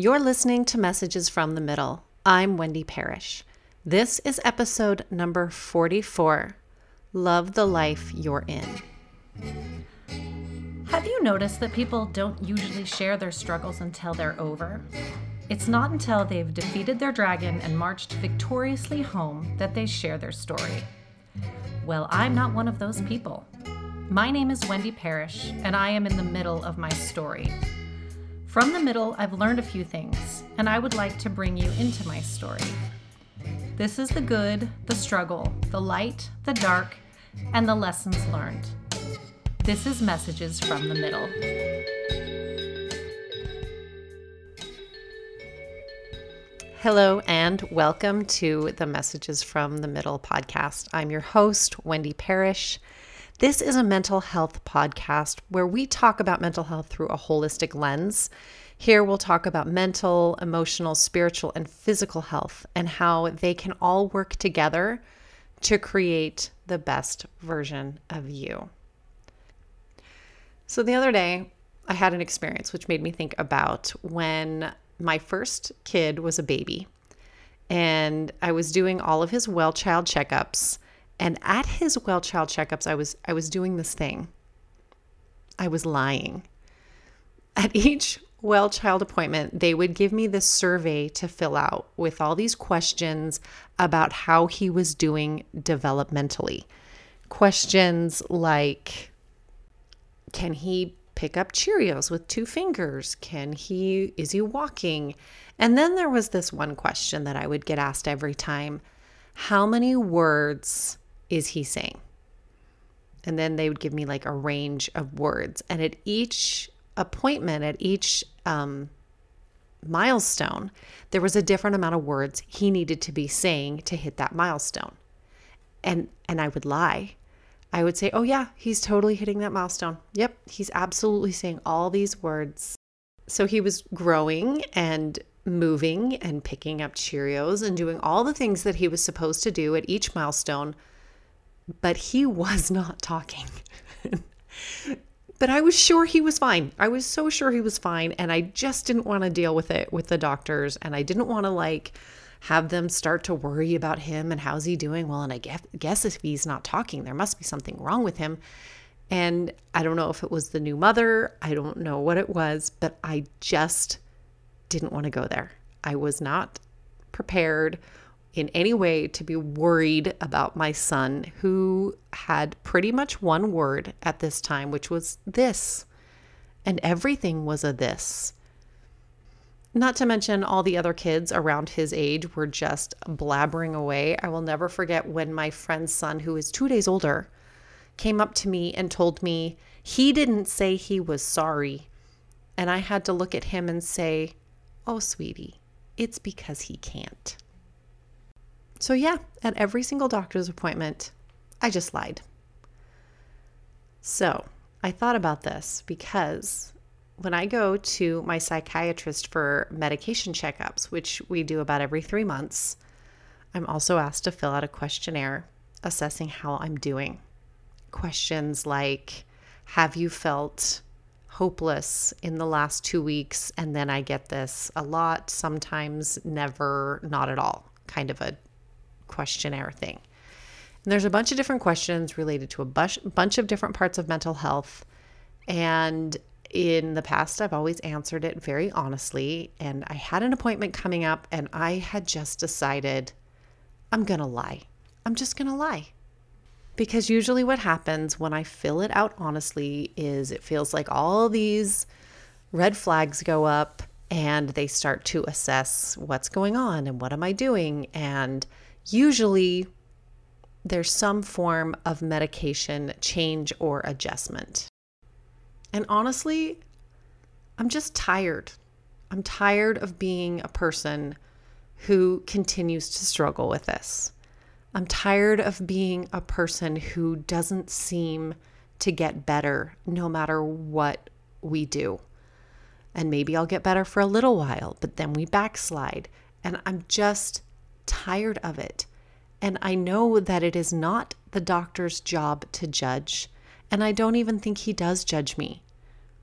You're listening to Messages from the Middle. I'm Wendy Parrish. This is episode number 44 Love the Life You're In. Have you noticed that people don't usually share their struggles until they're over? It's not until they've defeated their dragon and marched victoriously home that they share their story. Well, I'm not one of those people. My name is Wendy Parrish, and I am in the middle of my story. From the middle, I've learned a few things, and I would like to bring you into my story. This is the good, the struggle, the light, the dark, and the lessons learned. This is Messages from the Middle. Hello, and welcome to the Messages from the Middle podcast. I'm your host, Wendy Parrish. This is a mental health podcast where we talk about mental health through a holistic lens. Here we'll talk about mental, emotional, spiritual, and physical health and how they can all work together to create the best version of you. So, the other day, I had an experience which made me think about when my first kid was a baby and I was doing all of his well child checkups and at his well child checkups, I was I was doing this thing. I was lying. At each well child appointment, they would give me this survey to fill out with all these questions about how he was doing developmentally. Questions like can he pick up Cheerios with two fingers? Can he is he walking? And then there was this one question that I would get asked every time. How many words is he saying? And then they would give me like a range of words. And at each appointment, at each um, milestone, there was a different amount of words he needed to be saying to hit that milestone. And and I would lie. I would say, "Oh yeah, he's totally hitting that milestone. Yep, he's absolutely saying all these words." So he was growing and moving and picking up Cheerios and doing all the things that he was supposed to do at each milestone but he was not talking. but I was sure he was fine. I was so sure he was fine. And I just didn't want to deal with it with the doctors. And I didn't want to like have them start to worry about him and how's he doing. Well, and I guess, if he's not talking, there must be something wrong with him. And I don't know if it was the new mother, I don't know what it was, but I just didn't want to go there. I was not prepared in any way to be worried about my son, who had pretty much one word at this time, which was this. And everything was a this. Not to mention, all the other kids around his age were just blabbering away. I will never forget when my friend's son, who is two days older, came up to me and told me he didn't say he was sorry. And I had to look at him and say, Oh, sweetie, it's because he can't. So, yeah, at every single doctor's appointment, I just lied. So, I thought about this because when I go to my psychiatrist for medication checkups, which we do about every three months, I'm also asked to fill out a questionnaire assessing how I'm doing. Questions like Have you felt hopeless in the last two weeks? And then I get this a lot, sometimes never, not at all, kind of a questionnaire thing. And there's a bunch of different questions related to a bunch, bunch of different parts of mental health. And in the past, I've always answered it very honestly. And I had an appointment coming up, and I had just decided I'm going to lie. I'm just going to lie. Because usually, what happens when I fill it out honestly is it feels like all these red flags go up and they start to assess what's going on and what am I doing. And usually there's some form of medication change or adjustment. And honestly, I'm just tired. I'm tired of being a person who continues to struggle with this. I'm tired of being a person who doesn't seem to get better no matter what we do. And maybe I'll get better for a little while, but then we backslide. And I'm just tired of it. And I know that it is not the doctor's job to judge. And I don't even think he does judge me.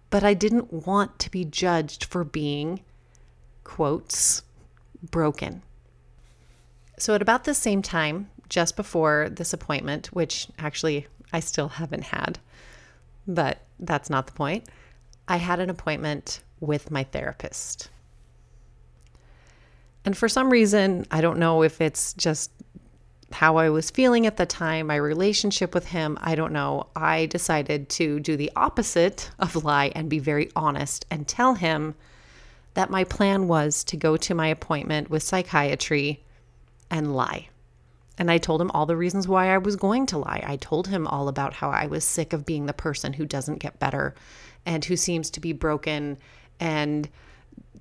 But I didn't want to be judged for being quotes, broken. So, at about the same time, just before this appointment, which actually I still haven't had, but that's not the point, I had an appointment with my therapist. And for some reason, I don't know if it's just how I was feeling at the time, my relationship with him, I don't know. I decided to do the opposite of lie and be very honest and tell him that my plan was to go to my appointment with psychiatry and lie. And I told him all the reasons why I was going to lie. I told him all about how I was sick of being the person who doesn't get better and who seems to be broken, and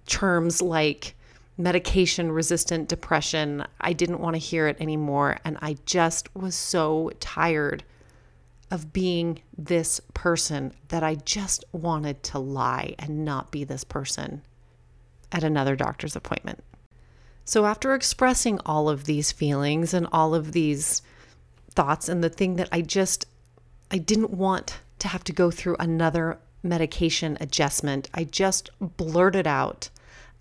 terms like medication resistant depression. I didn't want to hear it anymore. And I just was so tired of being this person that I just wanted to lie and not be this person at another doctor's appointment. So, after expressing all of these feelings and all of these thoughts, and the thing that I just, I didn't want to have to go through another medication adjustment, I just blurted out,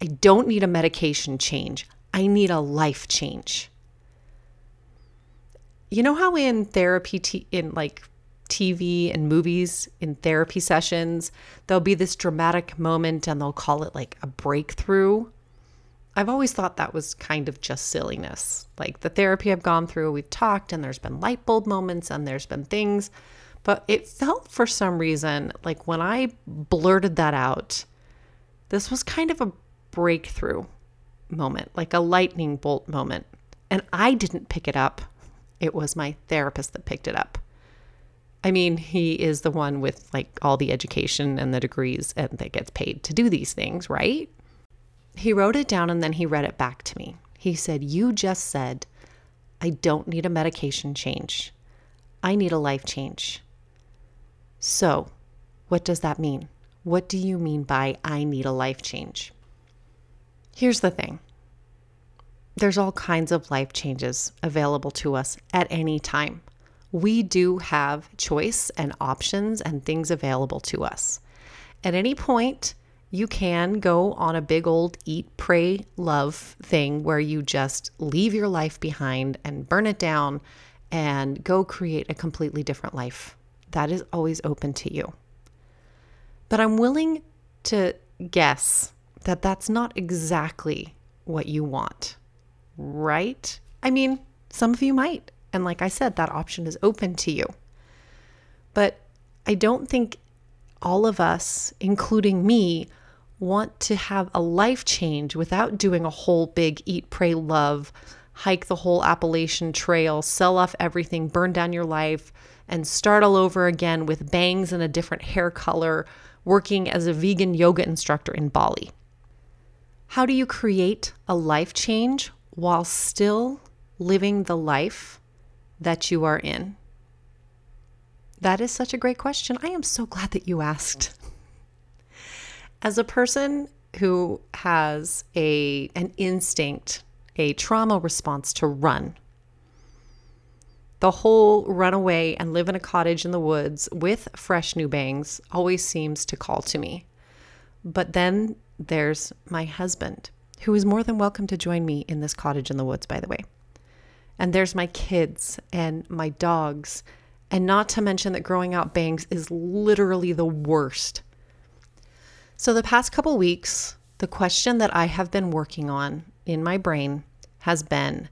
I don't need a medication change. I need a life change. You know how in therapy, t- in like TV and movies, in therapy sessions, there'll be this dramatic moment and they'll call it like a breakthrough? I've always thought that was kind of just silliness. Like the therapy I've gone through, we've talked and there's been light bulb moments and there's been things, but it felt for some reason like when I blurted that out, this was kind of a breakthrough moment, like a lightning bolt moment. And I didn't pick it up, it was my therapist that picked it up. I mean, he is the one with like all the education and the degrees and that gets paid to do these things, right? He wrote it down and then he read it back to me. He said, You just said, I don't need a medication change. I need a life change. So, what does that mean? What do you mean by I need a life change? Here's the thing there's all kinds of life changes available to us at any time. We do have choice and options and things available to us. At any point, you can go on a big old eat, pray, love thing where you just leave your life behind and burn it down and go create a completely different life. That is always open to you. But I'm willing to guess that that's not exactly what you want, right? I mean, some of you might. And like I said, that option is open to you. But I don't think all of us, including me, want to have a life change without doing a whole big eat, pray, love, hike the whole Appalachian Trail, sell off everything, burn down your life, and start all over again with bangs and a different hair color, working as a vegan yoga instructor in Bali. How do you create a life change while still living the life that you are in? That is such a great question. I am so glad that you asked. As a person who has a an instinct, a trauma response to run, the whole run away and live in a cottage in the woods with fresh new bangs always seems to call to me. But then there's my husband, who is more than welcome to join me in this cottage in the woods, by the way. And there's my kids and my dogs. And not to mention that growing out bangs is literally the worst. So, the past couple weeks, the question that I have been working on in my brain has been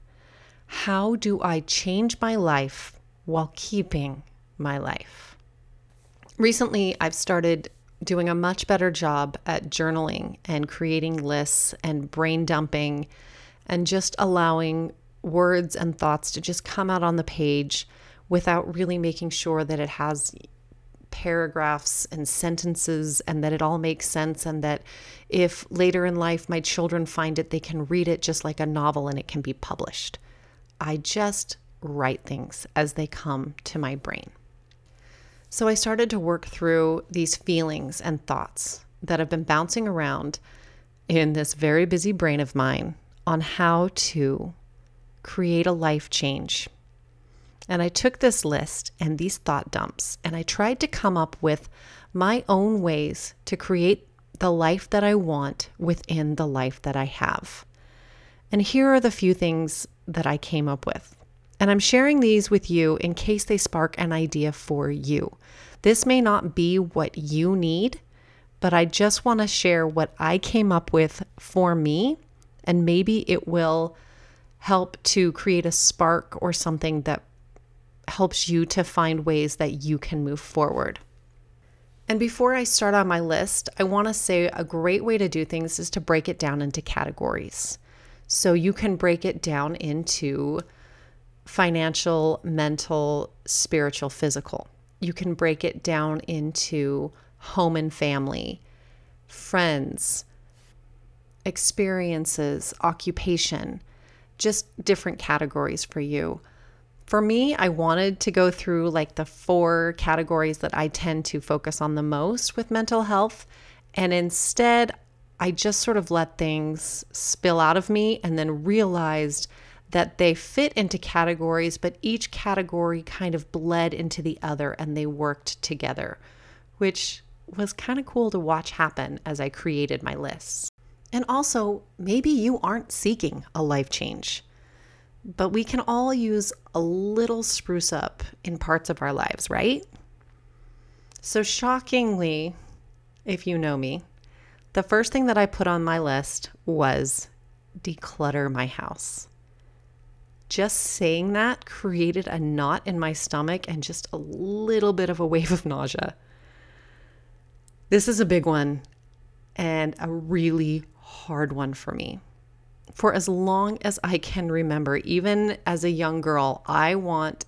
how do I change my life while keeping my life? Recently, I've started doing a much better job at journaling and creating lists and brain dumping and just allowing words and thoughts to just come out on the page without really making sure that it has paragraphs and sentences and that it all makes sense and that if later in life my children find it they can read it just like a novel and it can be published. I just write things as they come to my brain. So I started to work through these feelings and thoughts that have been bouncing around in this very busy brain of mine on how to create a life change. And I took this list and these thought dumps and I tried to come up with my own ways to create the life that I want within the life that I have. And here are the few things that I came up with. And I'm sharing these with you in case they spark an idea for you. This may not be what you need, but I just want to share what I came up with for me, and maybe it will help to create a spark or something that helps you to find ways that you can move forward. And before I start on my list, I want to say a great way to do things is to break it down into categories. So you can break it down into financial, mental, spiritual, physical. You can break it down into home and family, friends, experiences, occupation, just different categories for you. For me, I wanted to go through like the four categories that I tend to focus on the most with mental health. And instead, I just sort of let things spill out of me and then realized that they fit into categories, but each category kind of bled into the other and they worked together, which was kind of cool to watch happen as I created my lists. And also, maybe you aren't seeking a life change, but we can all use a little spruce up in parts of our lives, right? So, shockingly, if you know me, the first thing that I put on my list was declutter my house. Just saying that created a knot in my stomach and just a little bit of a wave of nausea. This is a big one and a really hard one for me. For as long as I can remember, even as a young girl, I want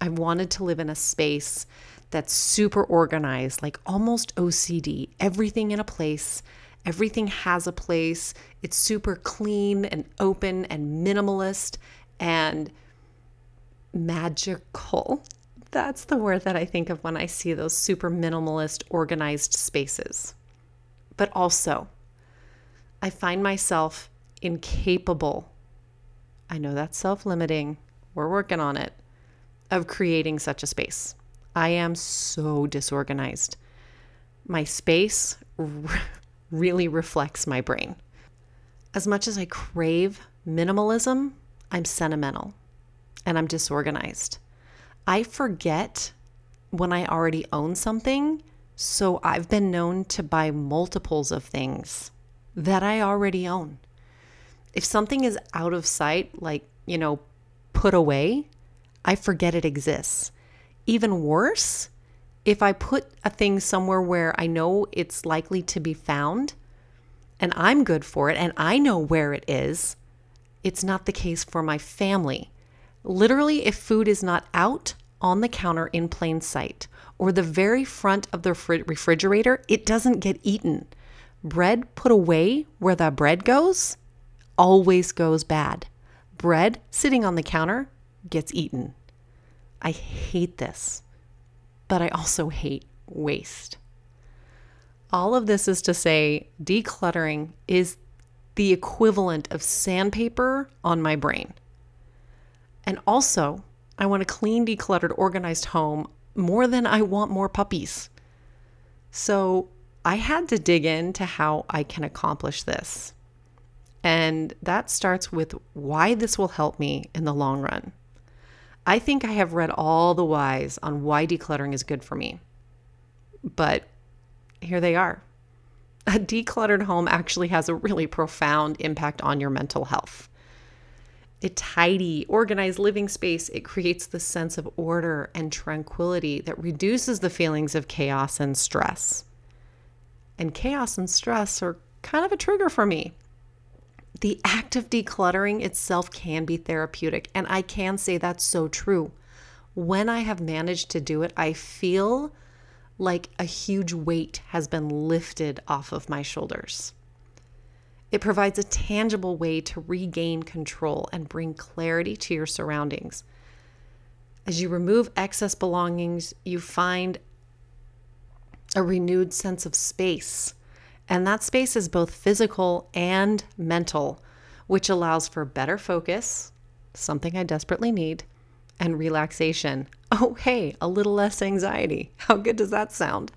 I wanted to live in a space that's super organized, like almost OCD, everything in a place. Everything has a place. It's super clean and open and minimalist and magical. That's the word that I think of when I see those super minimalist, organized spaces. But also, I find myself incapable. I know that's self limiting. We're working on it of creating such a space. I am so disorganized. My space really reflects my brain. As much as I crave minimalism, I'm sentimental and I'm disorganized. I forget when I already own something, so I've been known to buy multiples of things that I already own. If something is out of sight, like, you know, put away, I forget it exists. Even worse, if I put a thing somewhere where I know it's likely to be found and I'm good for it and I know where it is, it's not the case for my family. Literally, if food is not out on the counter in plain sight or the very front of the refrigerator, it doesn't get eaten. Bread put away where the bread goes always goes bad. Bread sitting on the counter gets eaten. I hate this, but I also hate waste. All of this is to say, decluttering is the equivalent of sandpaper on my brain. And also, I want a clean, decluttered, organized home more than I want more puppies. So I had to dig into how I can accomplish this. And that starts with why this will help me in the long run. I think I have read all the whys on why decluttering is good for me. But here they are. A decluttered home actually has a really profound impact on your mental health. A tidy, organized living space, it creates the sense of order and tranquility that reduces the feelings of chaos and stress. And chaos and stress are kind of a trigger for me the act of decluttering itself can be therapeutic. And I can say that's so true. When I have managed to do it, I feel like a huge weight has been lifted off of my shoulders. It provides a tangible way to regain control and bring clarity to your surroundings. As you remove excess belongings, you find a renewed sense of space and that space is both physical and mental, which allows for better focus, something I desperately need, and relaxation. Oh, hey, a little less anxiety. How good does that sound?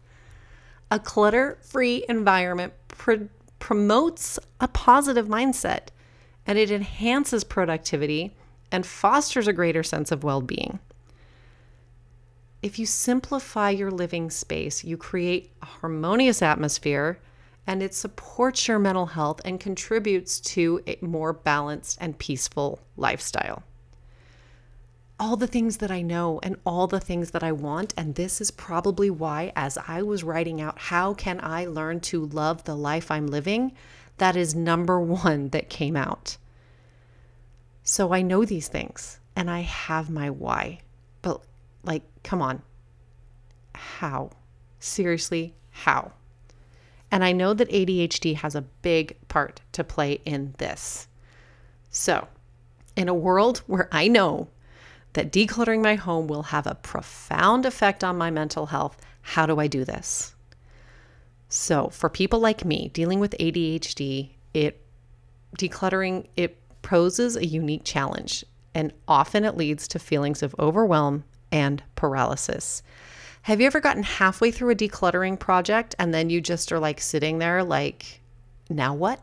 A clutter free environment pr- promotes a positive mindset and it enhances productivity and fosters a greater sense of well being. If you simplify your living space, you create a harmonious atmosphere and it supports your mental health and contributes to a more balanced and peaceful lifestyle. All the things that I know and all the things that I want, and this is probably why, as I was writing out, how can I learn to love the life I'm living? That is number one that came out. So I know these things and I have my why. But, like, come on. How? Seriously, how? And I know that ADHD has a big part to play in this. So, in a world where I know that decluttering my home will have a profound effect on my mental health, how do I do this? So, for people like me dealing with ADHD, it decluttering it poses a unique challenge and often it leads to feelings of overwhelm and paralysis. Have you ever gotten halfway through a decluttering project and then you just are like sitting there, like, now what?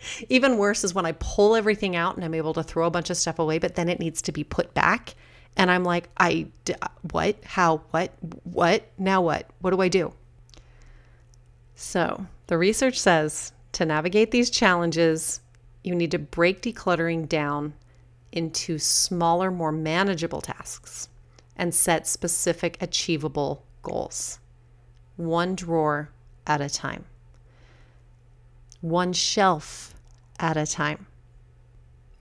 Even worse is when I pull everything out and I'm able to throw a bunch of stuff away, but then it needs to be put back. And I'm like, I, what? How? What? What? Now what? What do I do? So the research says to navigate these challenges, you need to break decluttering down into smaller, more manageable tasks and set specific, achievable goals. One drawer at a time, one shelf at a time.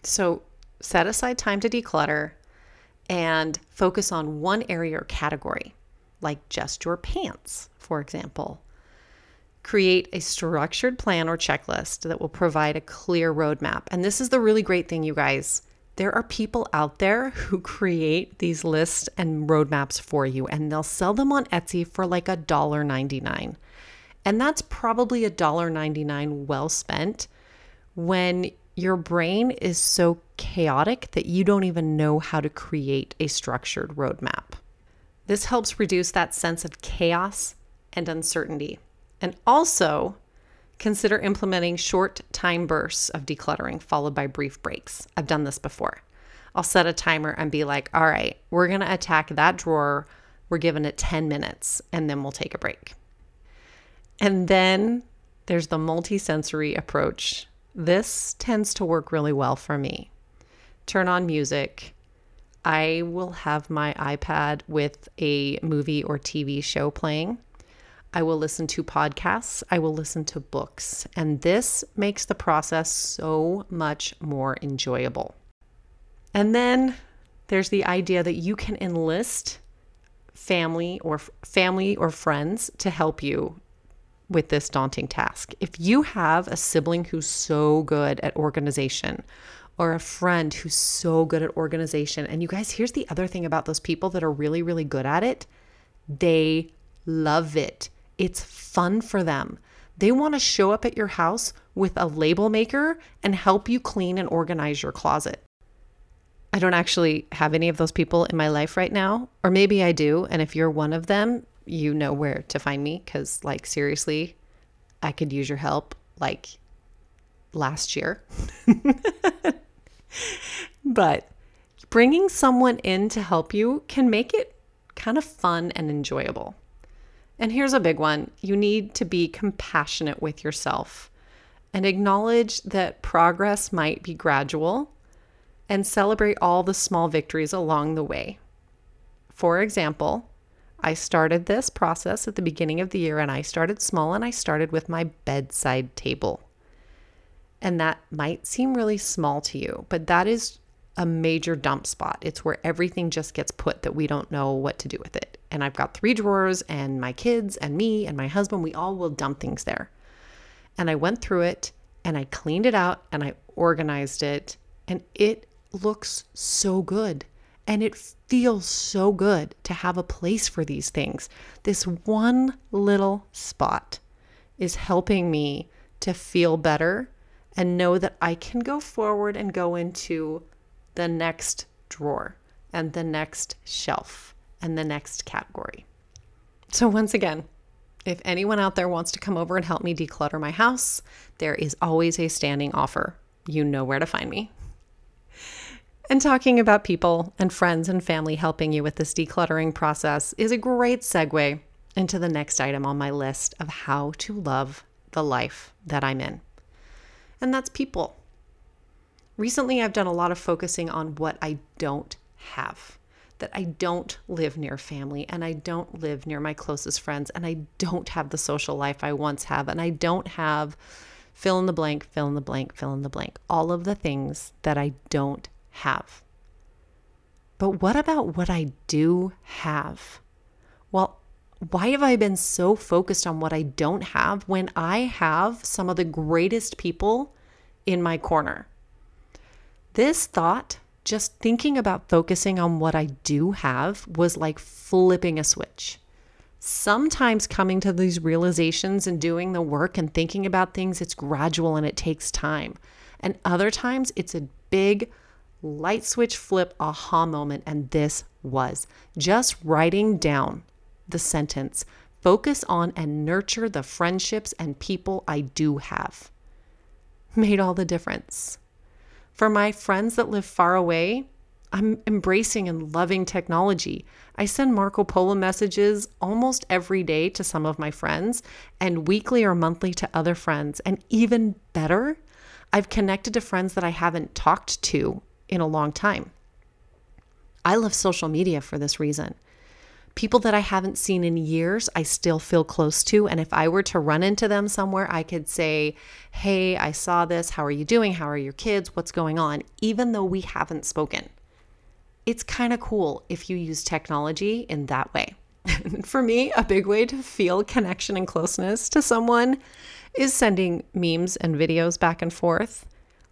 So set aside time to declutter and focus on one area or category, like just your pants, for example, create a structured plan or checklist that will provide a clear roadmap. And this is the really great thing, you guys. There are people out there who create these lists and roadmaps for you, and they'll sell them on Etsy for like a dollar ninety-nine. And that's probably a dollar ninety-nine well spent when your brain is so chaotic that you don't even know how to create a structured roadmap. This helps reduce that sense of chaos and uncertainty. And also consider implementing short time bursts of decluttering followed by brief breaks. I've done this before. I'll set a timer and be like, all right, we're going to attack that drawer. We're giving it 10 minutes and then we'll take a break. And then there's the multisensory approach. This tends to work really well for me. Turn on music. I will have my iPad with a movie or TV show playing I will listen to podcasts, I will listen to books, and this makes the process so much more enjoyable. And then there's the idea that you can enlist family or family or friends to help you with this daunting task. If you have a sibling who's so good at organization or a friend who's so good at organization, and you guys, here's the other thing about those people that are really, really good at it they love it. It's fun for them. They want to show up at your house with a label maker and help you clean and organize your closet. I don't actually have any of those people in my life right now, or maybe I do. And if you're one of them, you know where to find me because, like, seriously, I could use your help like last year. but bringing someone in to help you can make it kind of fun and enjoyable. And here's a big one you need to be compassionate with yourself and acknowledge that progress might be gradual and celebrate all the small victories along the way. For example, I started this process at the beginning of the year and I started small and I started with my bedside table. And that might seem really small to you, but that is a major dump spot. It's where everything just gets put that we don't know what to do with it. And I've got three drawers, and my kids, and me, and my husband, we all will dump things there. And I went through it and I cleaned it out and I organized it, and it looks so good. And it feels so good to have a place for these things. This one little spot is helping me to feel better and know that I can go forward and go into the next drawer and the next shelf and the next category. So, once again, If anyone out there wants to come over and help me declutter my house, there is always a standing offer. You know where to find me. And talking about people and friends and family helping you with this decluttering process is a great segue into the next item on my list of how to love the life that I'm in. And that's people. Recently, I've done a lot of focusing on what I don't have. That I don't live near family and I don't live near my closest friends and I don't have the social life I once have and I don't have fill in the blank, fill in the blank, fill in the blank. All of the things that I don't have. But what about what I do have? Well, why have I been so focused on what I don't have when I have some of the greatest people in my corner? This thought, just thinking about focusing on what I do have, was like flipping a switch. Sometimes coming to these realizations and doing the work and thinking about things, it's gradual and it takes time. And other times, it's a big light switch flip aha moment. And this was just writing down the sentence focus on and nurture the friendships and people I do have. Made all the difference. For my friends that live far away, I'm embracing and loving technology. I send Marco Polo messages almost every day to some of my friends and weekly or monthly to other friends. And even better, I've connected to friends that I haven't talked to in a long time. I love social media for this reason people that I haven't seen in years, I still feel close to. And if I were to run into them somewhere, I could say, Hey, I saw this. How are you doing? How are your kids? What's going on? Even though we haven't spoken. It's kind of cool if you use technology in that way. For me, a big way to feel connection and closeness to someone is sending memes and videos back and forth.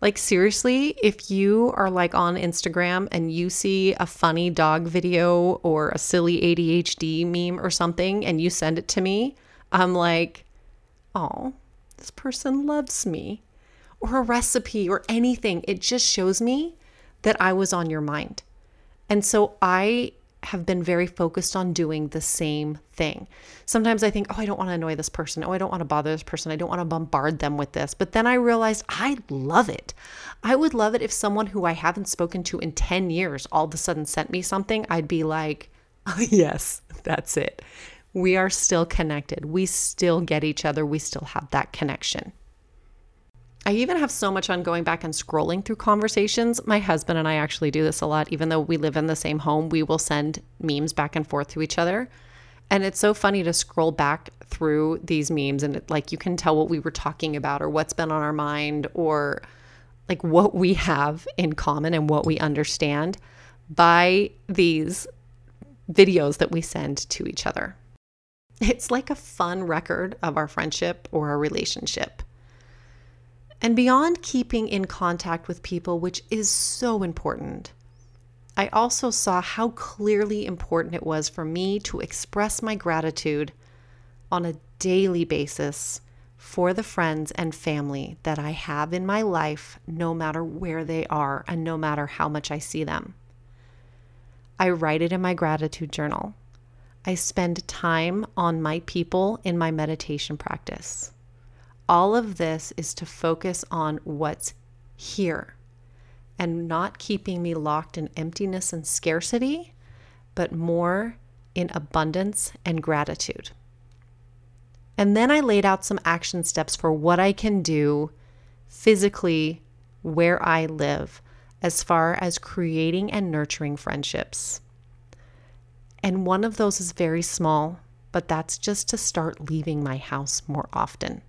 Like, seriously, if you are like on Instagram and you see a funny dog video or a silly ADHD meme or something and you send it to me, I'm like, oh, this person loves me. Or a recipe or anything. It just shows me that I was on your mind. And so I have been very focused on doing the same thing. Sometimes I think, oh, I don't want to annoy this person. Oh, I don't want to bother this person. I don't want to bombard them with this. But then I realized I love it. I would love it if someone who I haven't spoken to in 10 years all of a sudden sent me something. I'd be like, oh, yes, that's it. We are still connected. We still get each other. We still have that connection. I even have so much on going back and scrolling through conversations. My husband and I actually do this a lot. Even though we live in the same home, we will send memes back and forth to each other. And it's so funny to scroll back through these memes and it, like you can tell what we were talking about or what's been on our mind or like what we have in common and what we understand by these videos that we send to each other. It's like a fun record of our friendship or our relationship. And beyond keeping in contact with people, which is so important, I also saw how clearly important it was for me to express my gratitude on a daily basis for the friends and family that I have in my life, no matter where they are and no matter how much I see them. I write it in my gratitude journal. I spend time on my people in my meditation practice. All of this is to focus on what's here and not keeping me locked in emptiness and scarcity, but more in abundance and gratitude. And then I laid out some action steps for what I can do physically where I live as far as creating and nurturing friendships. And one of those is very small, but that's just to start leaving my house more often.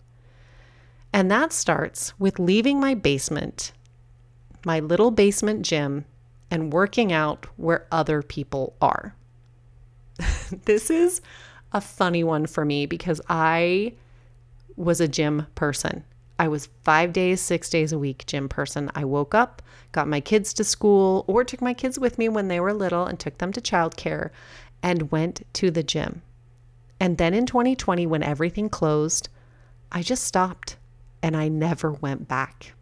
And that starts with leaving my basement, my little basement gym, and working out where other people are. this is a funny one for me because I was a gym person. I was five days, six days a week gym person. I woke up, got my kids to school, or took my kids with me when they were little and took them to childcare and went to the gym. And then in 2020, when everything closed, I just stopped and I never went back.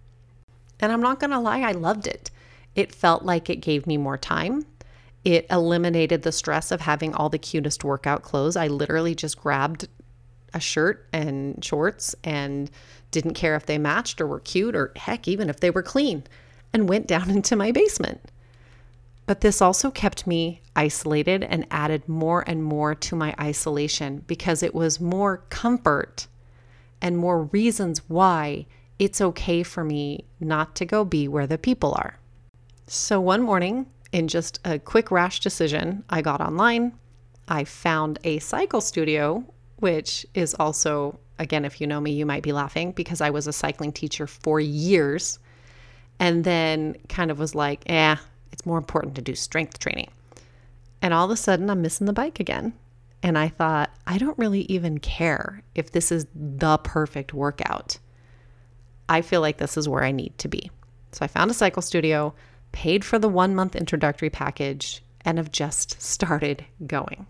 And I'm not going to lie, I loved it. It felt like it gave me more time. It eliminated the stress of having all the cutest workout clothes. I literally just grabbed a shirt and shorts and didn't care if they matched or were cute or heck, even if they were clean, and went down into my basement. But this also kept me isolated and added more and more to my isolation because it was more comfort and more reasons why it's okay for me not to go be where the people are. So one morning, in just a quick rash decision, I got online. I found a cycle studio, which is also, again, if you know me, you might be laughing because I was a cycling teacher for years and then kind of was like, eh, it's more important to do strength training. And all of a sudden, I'm missing the bike again. And I thought, I don't really even care if this is the perfect workout. I feel like this is where I need to be. So I found a cycle studio, paid for the one month introductory package, and have just started going.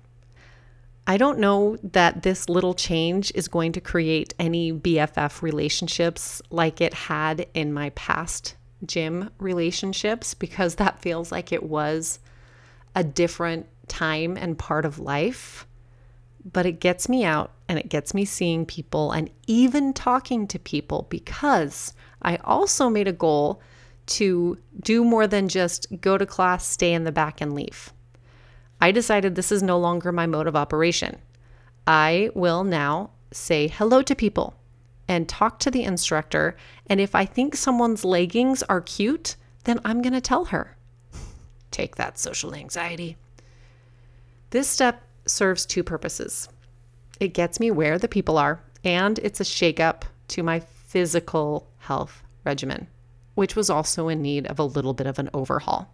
I don't know that this little change is going to create any BFF relationships like it had in my past gym relationships because that feels like it was a different time and part of life. But it gets me out and it gets me seeing people and even talking to people because I also made a goal to do more than just go to class, stay in the back, and leave. I decided this is no longer my mode of operation. I will now say hello to people and talk to the instructor. And if I think someone's leggings are cute, then I'm going to tell her. Take that social anxiety. This step serves two purposes it gets me where the people are, and it's a shakeup to my physical health regimen, which was also in need of a little bit of an overhaul.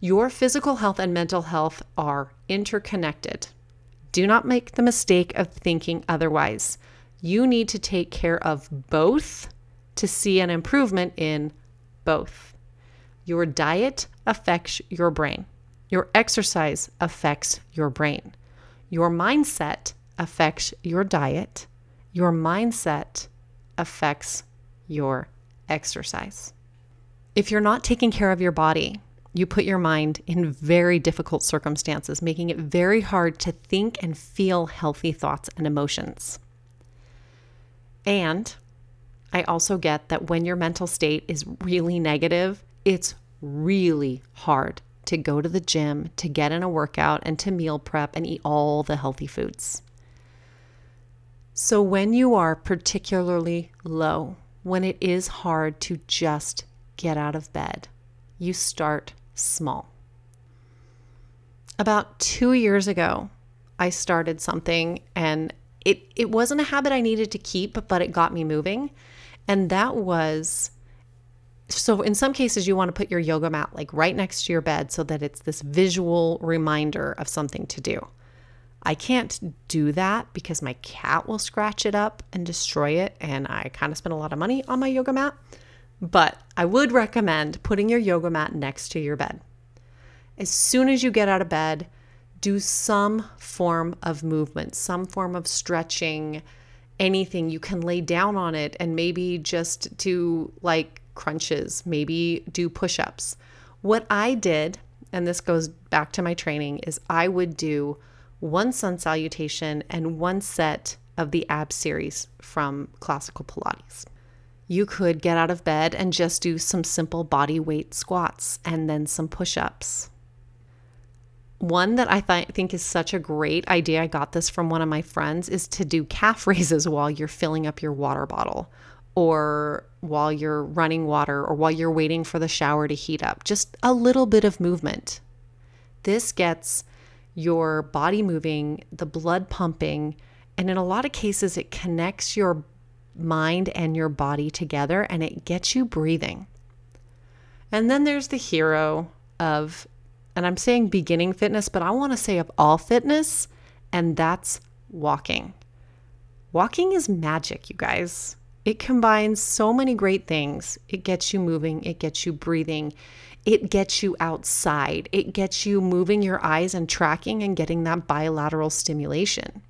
Your physical health and mental health are interconnected. Do not make the mistake of thinking otherwise. You need to take care of both to see an improvement in both. Your diet affects your brain. Your exercise affects your brain. Your mindset affects your diet. Your mindset affects your exercise. If you're not taking care of your body, you put your mind in very difficult circumstances, making it very hard to think and feel healthy thoughts and emotions. And I also get that when your mental state is really negative, it's really hard to go to the gym, to get in a workout, and to meal prep and eat all the healthy foods. So, when you are particularly low, when it is hard to just get out of bed, you start small. About two years ago, I started something and it, it wasn't a habit I needed to keep, but it got me moving. And that was so in some cases you want to put your yoga mat like right next to your bed so that it's this visual reminder of something to do. I can't do that because my cat will scratch it up and destroy it and I kind of spend a lot of money on my yoga mat. But I would recommend putting your yoga mat next to your bed. As soon as you get out of bed, do some form of movement, some form of stretching, anything. You can lay down on it and maybe just to like crunches, maybe do push ups. What I did, and this goes back to my training, is I would do one sun salutation and one set of the ab series from classical Pilates you could get out of bed and just do some simple body weight squats and then some push ups. One that I th- think is such a great idea, I got this from one of my friends, is to do calf raises while you're filling up your water bottle or while you're running water or while you're waiting for the shower to heat up. Just a little bit of movement. This gets your body moving, the blood pumping, and in a lot of cases, it connects your mind and your body together and it gets you breathing. And then there's the hero of, and I'm saying beginning fitness, but I want to say of all fitness, and that's walking. Walking is magic, you guys. It combines so many great things. It gets you moving, it gets you breathing, it gets you outside, it gets you moving your eyes and tracking and getting that bilateral stimulation.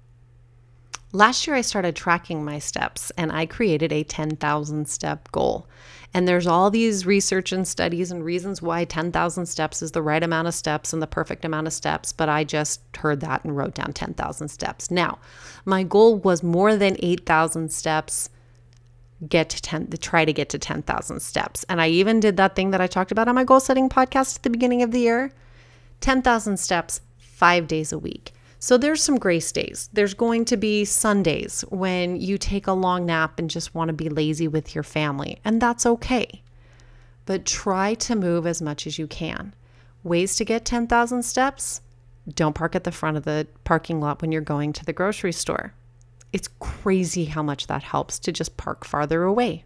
Last year, I started tracking my steps and I created a 10,000 step goal. And there's all these research and studies and reasons why 10,000 steps is the right amount of steps and the perfect amount of steps. But I just heard that and wrote down 10,000 steps. Now, my goal was more than 8,000 steps get to 10 to try to get to 10,000 steps. And I even did that thing that I talked about on my goal setting podcast at the beginning of the year. 10,000 steps 5 days a week. So there's some grace days. There's going to be Sundays when you take a long nap and just want to be lazy with your family, and that's okay. But try to move as much as you can. Ways to get 10,000 steps? Don't park at the front of the parking lot when you're going to the grocery store. It's crazy how much that helps to just park farther away.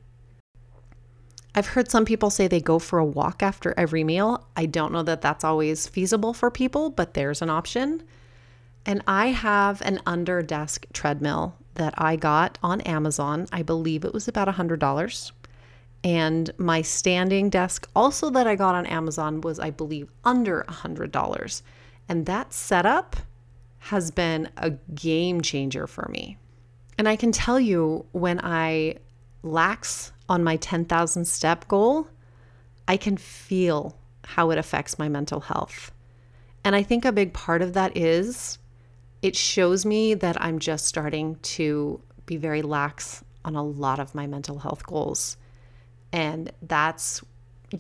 I've heard some people say they go for a walk after every meal. I don't know that that's always feasible for people, but there's an option. And I have an under desk treadmill that I got on Amazon. I believe it was about $100. And my standing desk, also that I got on Amazon, was, I believe, under $100. And that setup has been a game changer for me. And I can tell you when I lax on my 10,000 step goal, I can feel how it affects my mental health. And I think a big part of that is it shows me that I'm just starting to be very lax on a lot of my mental health goals. And that's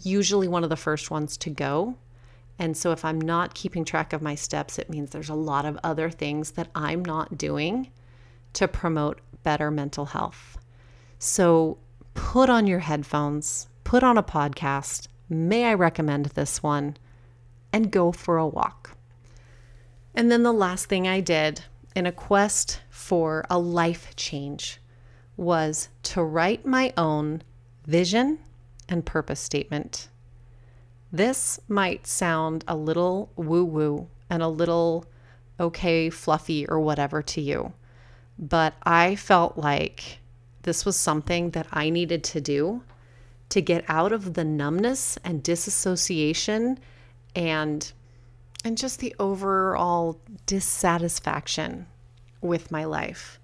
usually one of the first ones to go. And so if I'm not keeping track of my steps, it means there's a lot of other things that I'm not doing to promote better mental health. So put on your headphones, put on a podcast. May I recommend this one? And go for a walk. And then the last thing I did in a quest for a life change was to write my own vision and purpose statement. This might sound a little woo woo and a little okay, fluffy, or whatever to you, but I felt like this was something that I needed to do to get out of the numbness and disassociation and and just the overall dissatisfaction with my life.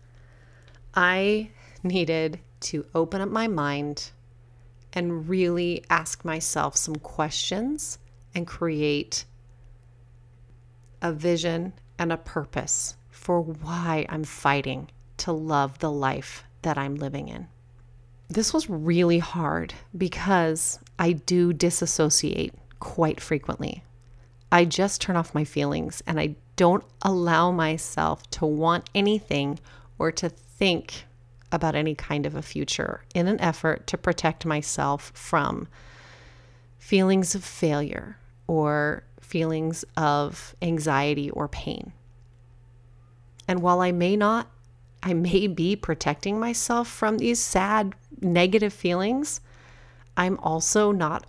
I needed to open up my mind and really ask myself some questions and create a vision and a purpose for why I'm fighting to love the life that I'm living in. This was really hard because I do disassociate quite frequently. I just turn off my feelings and I don't allow myself to want anything or to think about any kind of a future in an effort to protect myself from feelings of failure or feelings of anxiety or pain. And while I may not, I may be protecting myself from these sad, negative feelings, I'm also not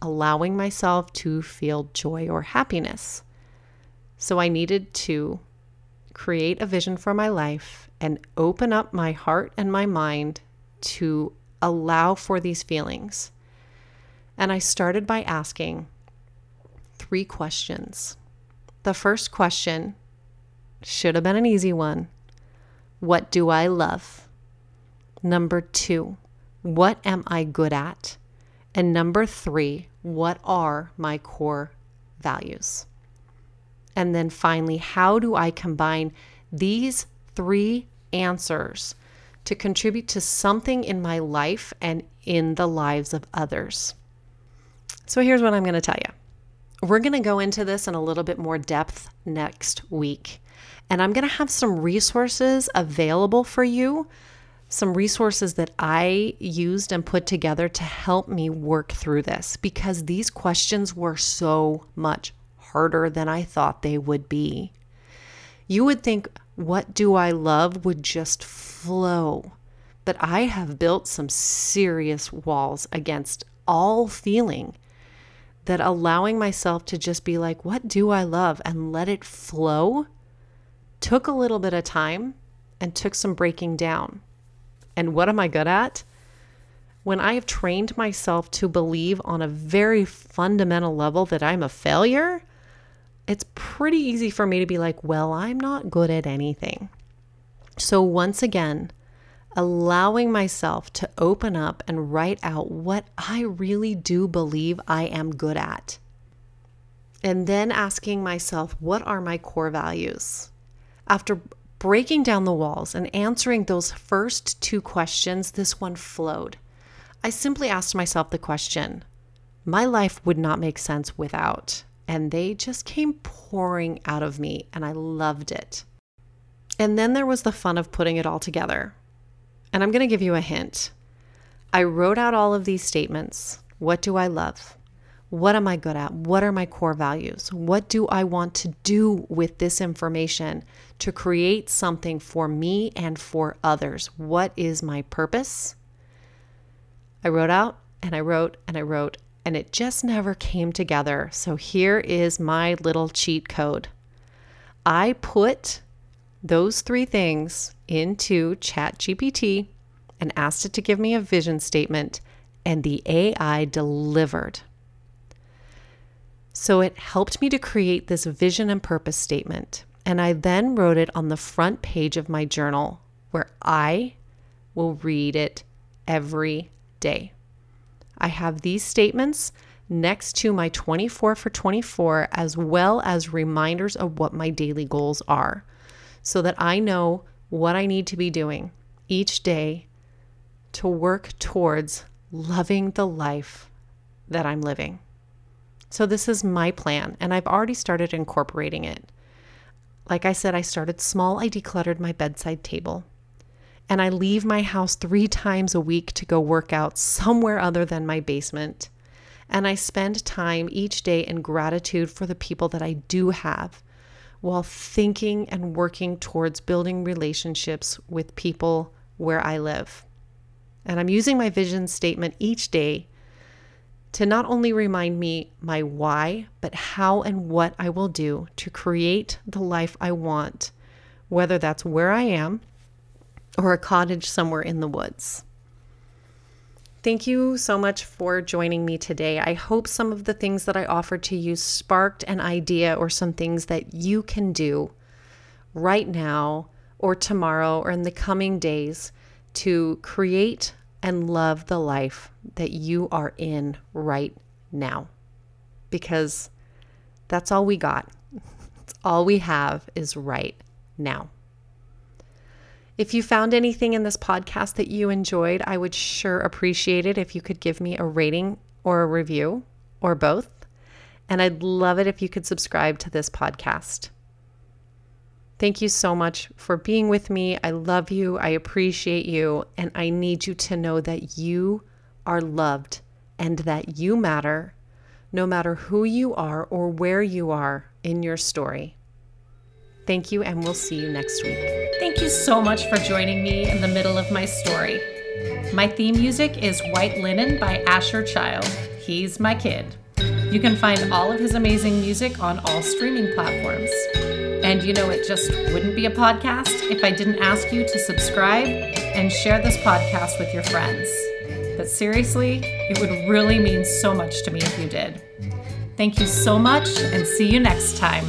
allowing myself to feel joy or happiness. So I needed to create a vision for my life and open up my heart and my mind to allow for these feelings. And I started by asking three questions. The first question should have been an easy one What do I love? Number two, what am I good at? And number three, what are my core values? And then finally, how do I combine these three answers to contribute to something in my life and in the lives of others? So here's what I'm going to tell you. We're going to go into this in a little bit more depth next week. And I'm going to have some resources available for you some resources that I used and put together to help me work through this because these questions were so much harder than I thought they would be. You would think, What do I love? would just flow. But I have built some serious walls against all feeling that allowing myself to just be like, What do I love? and let it flow took a little bit of time and took some breaking down. And what am I good at? When I have trained myself to believe on a very fundamental level that I'm a failure, it's pretty easy for me to be like, well, I'm not good at anything. So, once again, allowing myself to open up and write out what I really do believe I am good at. And then asking myself, what are my core values? After breaking down the walls and answering those first two questions, this one flowed. I simply asked myself the question my life would not make sense without. And they just came pouring out of me, and I loved it. And then there was the fun of putting it all together. And I'm going to give you a hint. I wrote out all of these statements. What do I love? What am I good at? What are my core values? What do I want to do with this information to create something for me and for others? What is my purpose? I wrote out and I wrote and I wrote, and it just never came together. So here is my little cheat code. I put those three things into ChatGPT and asked it to give me a vision statement, and the AI delivered. So it helped me to create this vision and purpose statement. And I then wrote it on the front page of my journal where I will read it every day. I have these statements next to my 24 for 24, as well as reminders of what my daily goals are, so that I know what I need to be doing each day to work towards loving the life that I'm living. So, this is my plan, and I've already started incorporating it. Like I said, I started small. I decluttered my bedside table. And I leave my house three times a week to go work out somewhere other than my basement. And I spend time each day in gratitude for the people that I do have while thinking and working towards building relationships with people where I live. And I'm using my vision statement each day to not only remind me my why, but how and what I will do to create the life I want, whether that's where I am or a cottage somewhere in the woods. Thank you so much for joining me today. I hope some of the things that I offered to you sparked an idea or some things that you can do right now or tomorrow or in the coming days to create and love the life that you are in right now. Because that's all we got. It's all we have is right now. If you found anything in this podcast that you enjoyed, I would sure appreciate it if you could give me a rating or a review or both. And I'd love it if you could subscribe to this podcast. Thank you so much for being with me. I love you. I appreciate you. And I need you to know that you are loved and that you matter no matter who you are or where you are in your story. Thank you, and we'll see you next week. Thank you so much for joining me in the middle of my story. My theme music is White Linen by Asher Child. He's my kid. You can find all of his amazing music on all streaming platforms. And you know, it just wouldn't be a podcast if I didn't ask you to subscribe and share this podcast with your friends. But seriously, it would really mean so much to me if you did. Thank you so much and see you next time.